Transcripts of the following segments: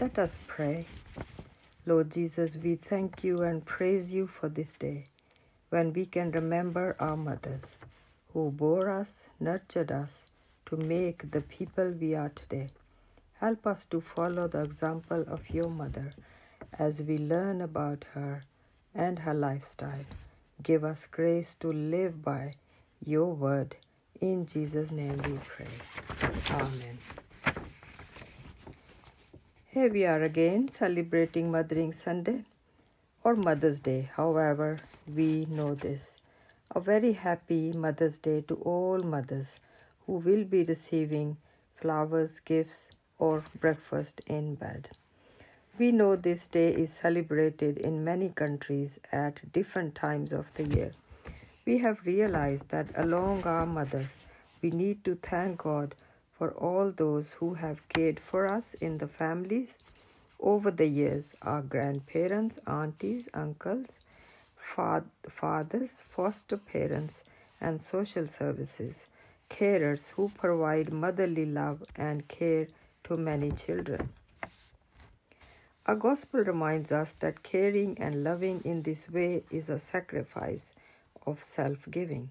Let us pray. Lord Jesus, we thank you and praise you for this day when we can remember our mothers who bore us, nurtured us to make the people we are today. Help us to follow the example of your mother as we learn about her and her lifestyle. Give us grace to live by your word. In Jesus' name we pray. Amen. Here we are again celebrating Mothering Sunday or Mother's Day, however, we know this. A very happy Mother's Day to all mothers who will be receiving flowers, gifts, or breakfast in bed. We know this day is celebrated in many countries at different times of the year. We have realized that along our mothers, we need to thank God for all those who have cared for us in the families over the years our grandparents, aunties, uncles, fathers, foster parents, and social services, carers who provide motherly love and care to many children. Our gospel reminds us that caring and loving in this way is a sacrifice of self giving.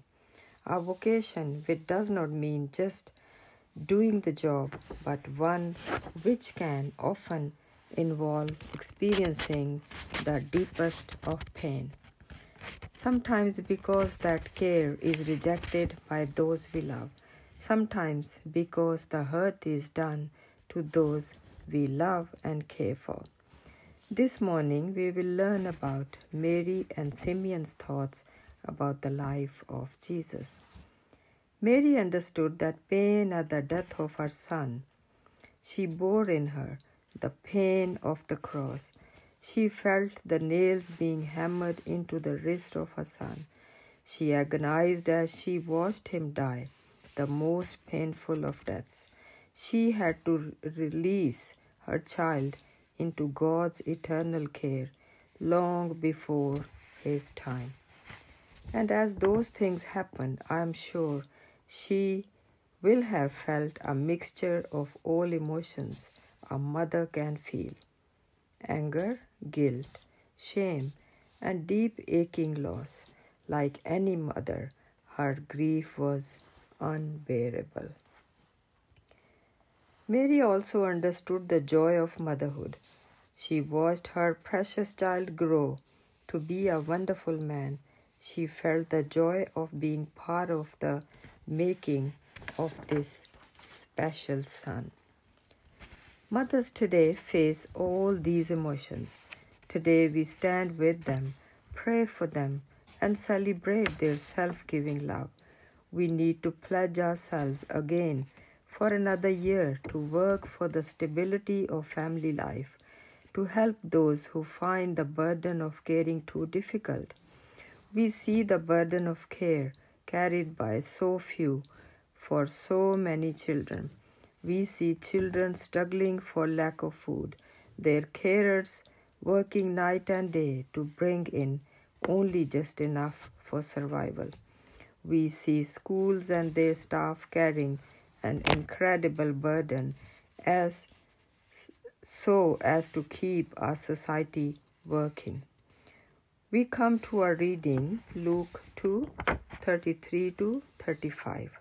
Our vocation, which does not mean just doing the job, but one which can often involve experiencing the deepest of pain. Sometimes because that care is rejected by those we love, sometimes because the hurt is done to those we love and care for. This morning we will learn about Mary and Simeon's thoughts about the life of Jesus. Mary understood that pain at the death of her son. She bore in her the pain of the cross. She felt the nails being hammered into the wrist of her son. She agonized as she watched him die, the most painful of deaths. She had to release her child into God's eternal care long before his time. And as those things happened, I am sure she will have felt a mixture of all emotions a mother can feel anger, guilt, shame, and deep aching loss. Like any mother, her grief was unbearable. Mary also understood the joy of motherhood. She watched her precious child grow to be a wonderful man. She felt the joy of being part of the making of this special son. Mothers today face all these emotions. Today we stand with them, pray for them, and celebrate their self giving love. We need to pledge ourselves again for another year to work for the stability of family life, to help those who find the burden of caring too difficult. We see the burden of care carried by so few for so many children. We see children struggling for lack of food, their carers working night and day to bring in only just enough for survival. We see schools and their staff carrying an incredible burden as so as to keep our society working. We come to our reading Luke 2 33 to 35.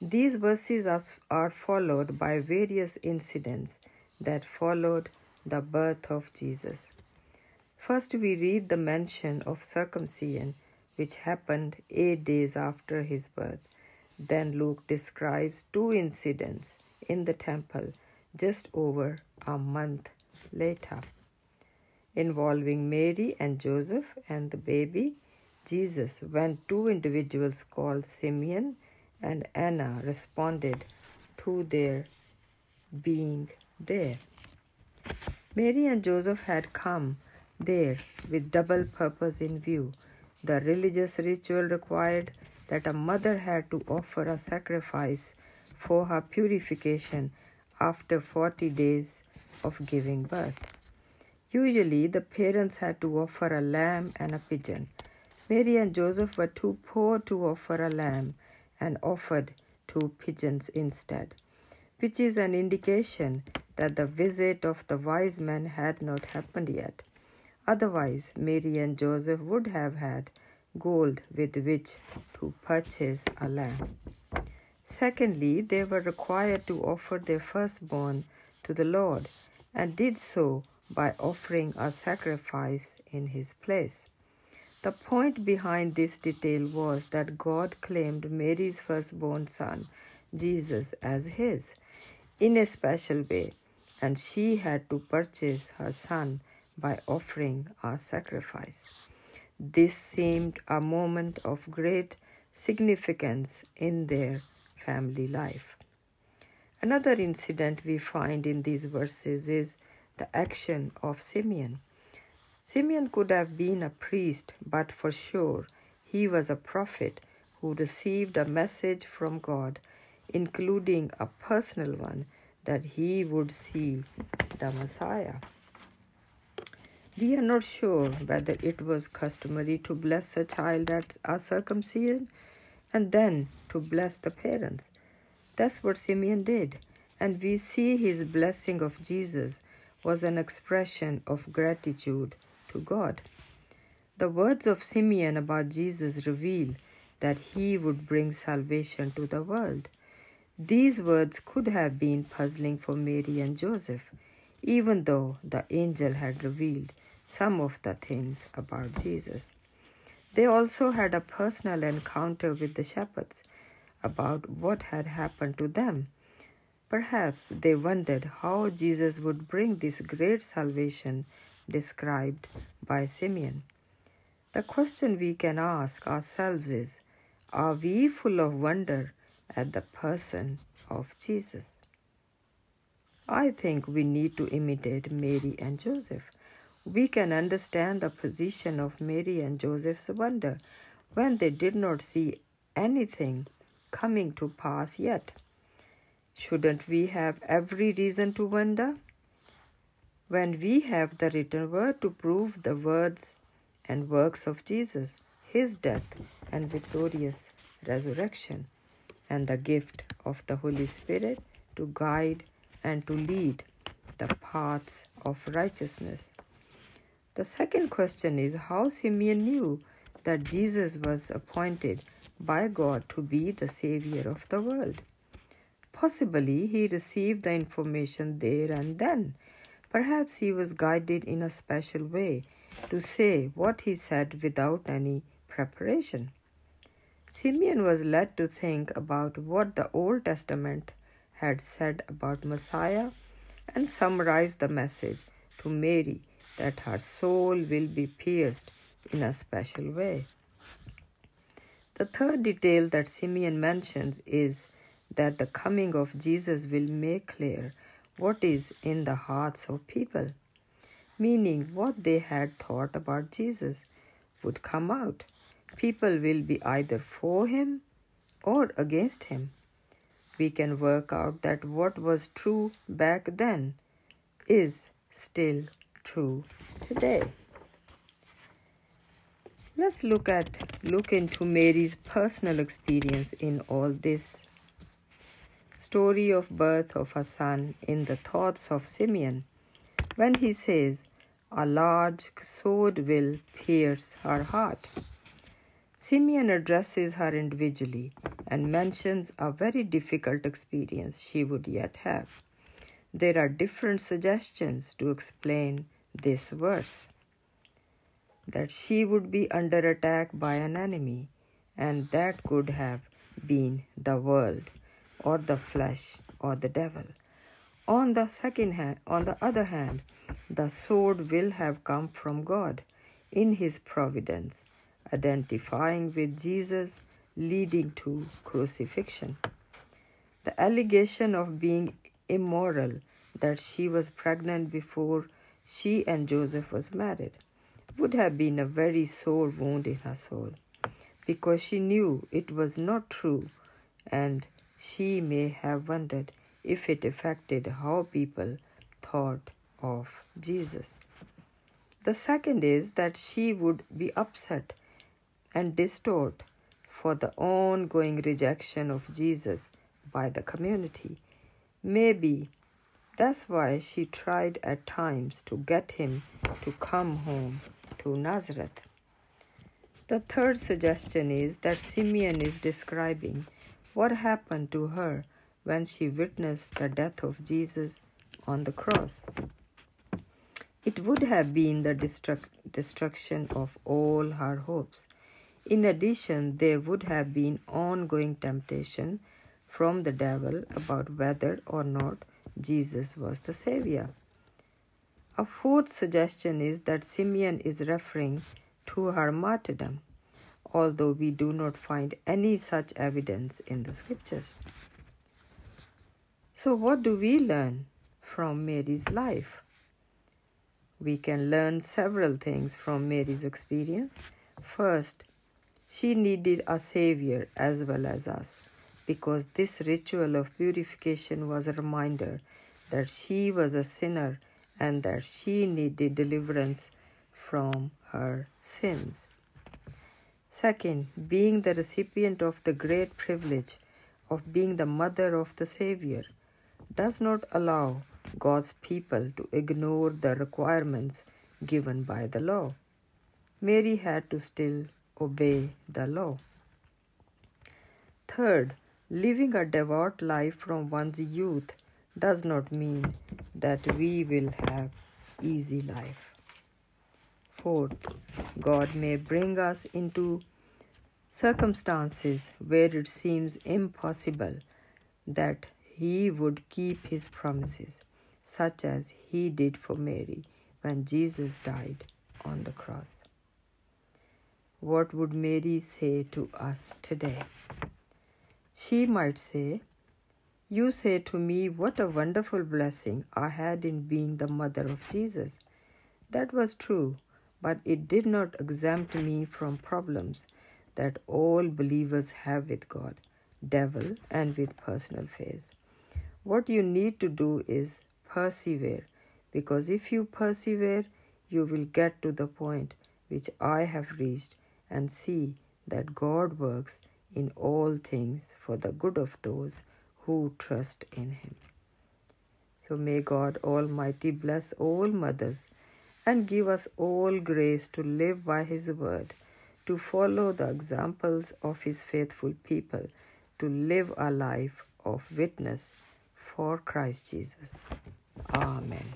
These verses are, are followed by various incidents that followed the birth of Jesus. First, we read the mention of circumcision, which happened eight days after his birth. Then Luke describes two incidents in the temple just over a month later involving Mary and Joseph and the baby Jesus when two individuals called Simeon and Anna responded to their being there. Mary and Joseph had come there with double purpose in view. The religious ritual required that a mother had to offer a sacrifice for her purification after 40 days of giving birth. Usually, the parents had to offer a lamb and a pigeon. Mary and Joseph were too poor to offer a lamb and offered two pigeons instead, which is an indication that the visit of the wise men had not happened yet. Otherwise, Mary and Joseph would have had gold with which to purchase a lamb. Secondly, they were required to offer their firstborn to the Lord and did so by offering a sacrifice in his place. The point behind this detail was that God claimed Mary's firstborn son, Jesus, as his in a special way, and she had to purchase her son by offering a sacrifice. This seemed a moment of great significance in their family life. Another incident we find in these verses is the action of Simeon. Simeon could have been a priest, but for sure he was a prophet who received a message from God, including a personal one that he would see the Messiah. We are not sure whether it was customary to bless a child at a circumcision and then to bless the parents. That's what Simeon did, and we see his blessing of Jesus was an expression of gratitude to God. The words of Simeon about Jesus reveal that he would bring salvation to the world. These words could have been puzzling for Mary and Joseph, even though the angel had revealed some of the things about Jesus. They also had a personal encounter with the shepherds about what had happened to them. Perhaps they wondered how Jesus would bring this great salvation described by Simeon. The question we can ask ourselves is Are we full of wonder at the person of Jesus? I think we need to imitate Mary and Joseph we can understand the position of Mary and Joseph's wonder when they did not see anything coming to pass yet. Shouldn't we have every reason to wonder? When we have the written word to prove the words and works of Jesus, his death and victorious resurrection, and the gift of the Holy Spirit to guide and to lead the paths of righteousness. The second question is how Simeon knew that Jesus was appointed by God to be the Savior of the world. Possibly he received the information there and then. Perhaps he was guided in a special way to say what he said without any preparation. Simeon was led to think about what the Old Testament had said about Messiah and summarize the message to Mary that her soul will be pierced in a special way. The third detail that Simeon mentions is that the coming of Jesus will make clear what is in the hearts of people, meaning what they had thought about Jesus would come out. People will be either for him or against him. We can work out that what was true back then is still true today. Let's look at look into Mary's personal experience in all this. Story of birth of her son in the thoughts of Simeon when he says, A large sword will pierce her heart. Simeon addresses her individually and mentions a very difficult experience she would yet have. There are different suggestions to explain this verse that she would be under attack by an enemy, and that could have been the world or the flesh or the devil. On the second hand, on the other hand, the sword will have come from God in his providence, identifying with Jesus, leading to crucifixion. The allegation of being immoral, that she was pregnant before she and Joseph was married would have been a very sore wound in her soul because she knew it was not true and she may have wondered if it affected how people thought of Jesus. The second is that she would be upset and distraught for the ongoing rejection of Jesus by the community. Maybe That's why she tried at times to get him to come home to Nazareth. The third suggestion is that Simeon is describing what happened to her when she witnessed the death of Jesus on the cross. It would have been the destruct- destruction of all her hopes. In addition, there would have been ongoing temptation from the devil about whether or not Jesus was the Savior. A fourth suggestion is that Simeon is referring to her martyrdom, although we do not find any such evidence in the scriptures. So, what do we learn from Mary's life? We can learn several things from Mary's experience. First, she needed a Savior as well as us, because this ritual of purification was a reminder that she was a sinner and that she needed deliverance from her sins. Second, being the recipient of the great privilege of being the mother of the Savior does not allow God's people to ignore the requirements given by the law. Mary had to still obey the law. Third, living a devout life from one's youth does not mean that we will have easy life. God may bring us into circumstances where it seems impossible that he would keep his promises, such as he did for Mary when Jesus died on the cross. What would Mary say to us today? She might say, You say to me, What a wonderful blessing I had in being the mother of Jesus. That was true, but it did not exempt me from problems that all believers have with God, devil, and with personal faith. What you need to do is persevere, because if you persevere, you will get to the point which I have reached and see that God works in all things for the good of those who trust in Him. So may God Almighty bless all mothers and give us all grace to live by His word, to follow the examples of His faithful people, to live a life of witness for Christ Jesus. Amen.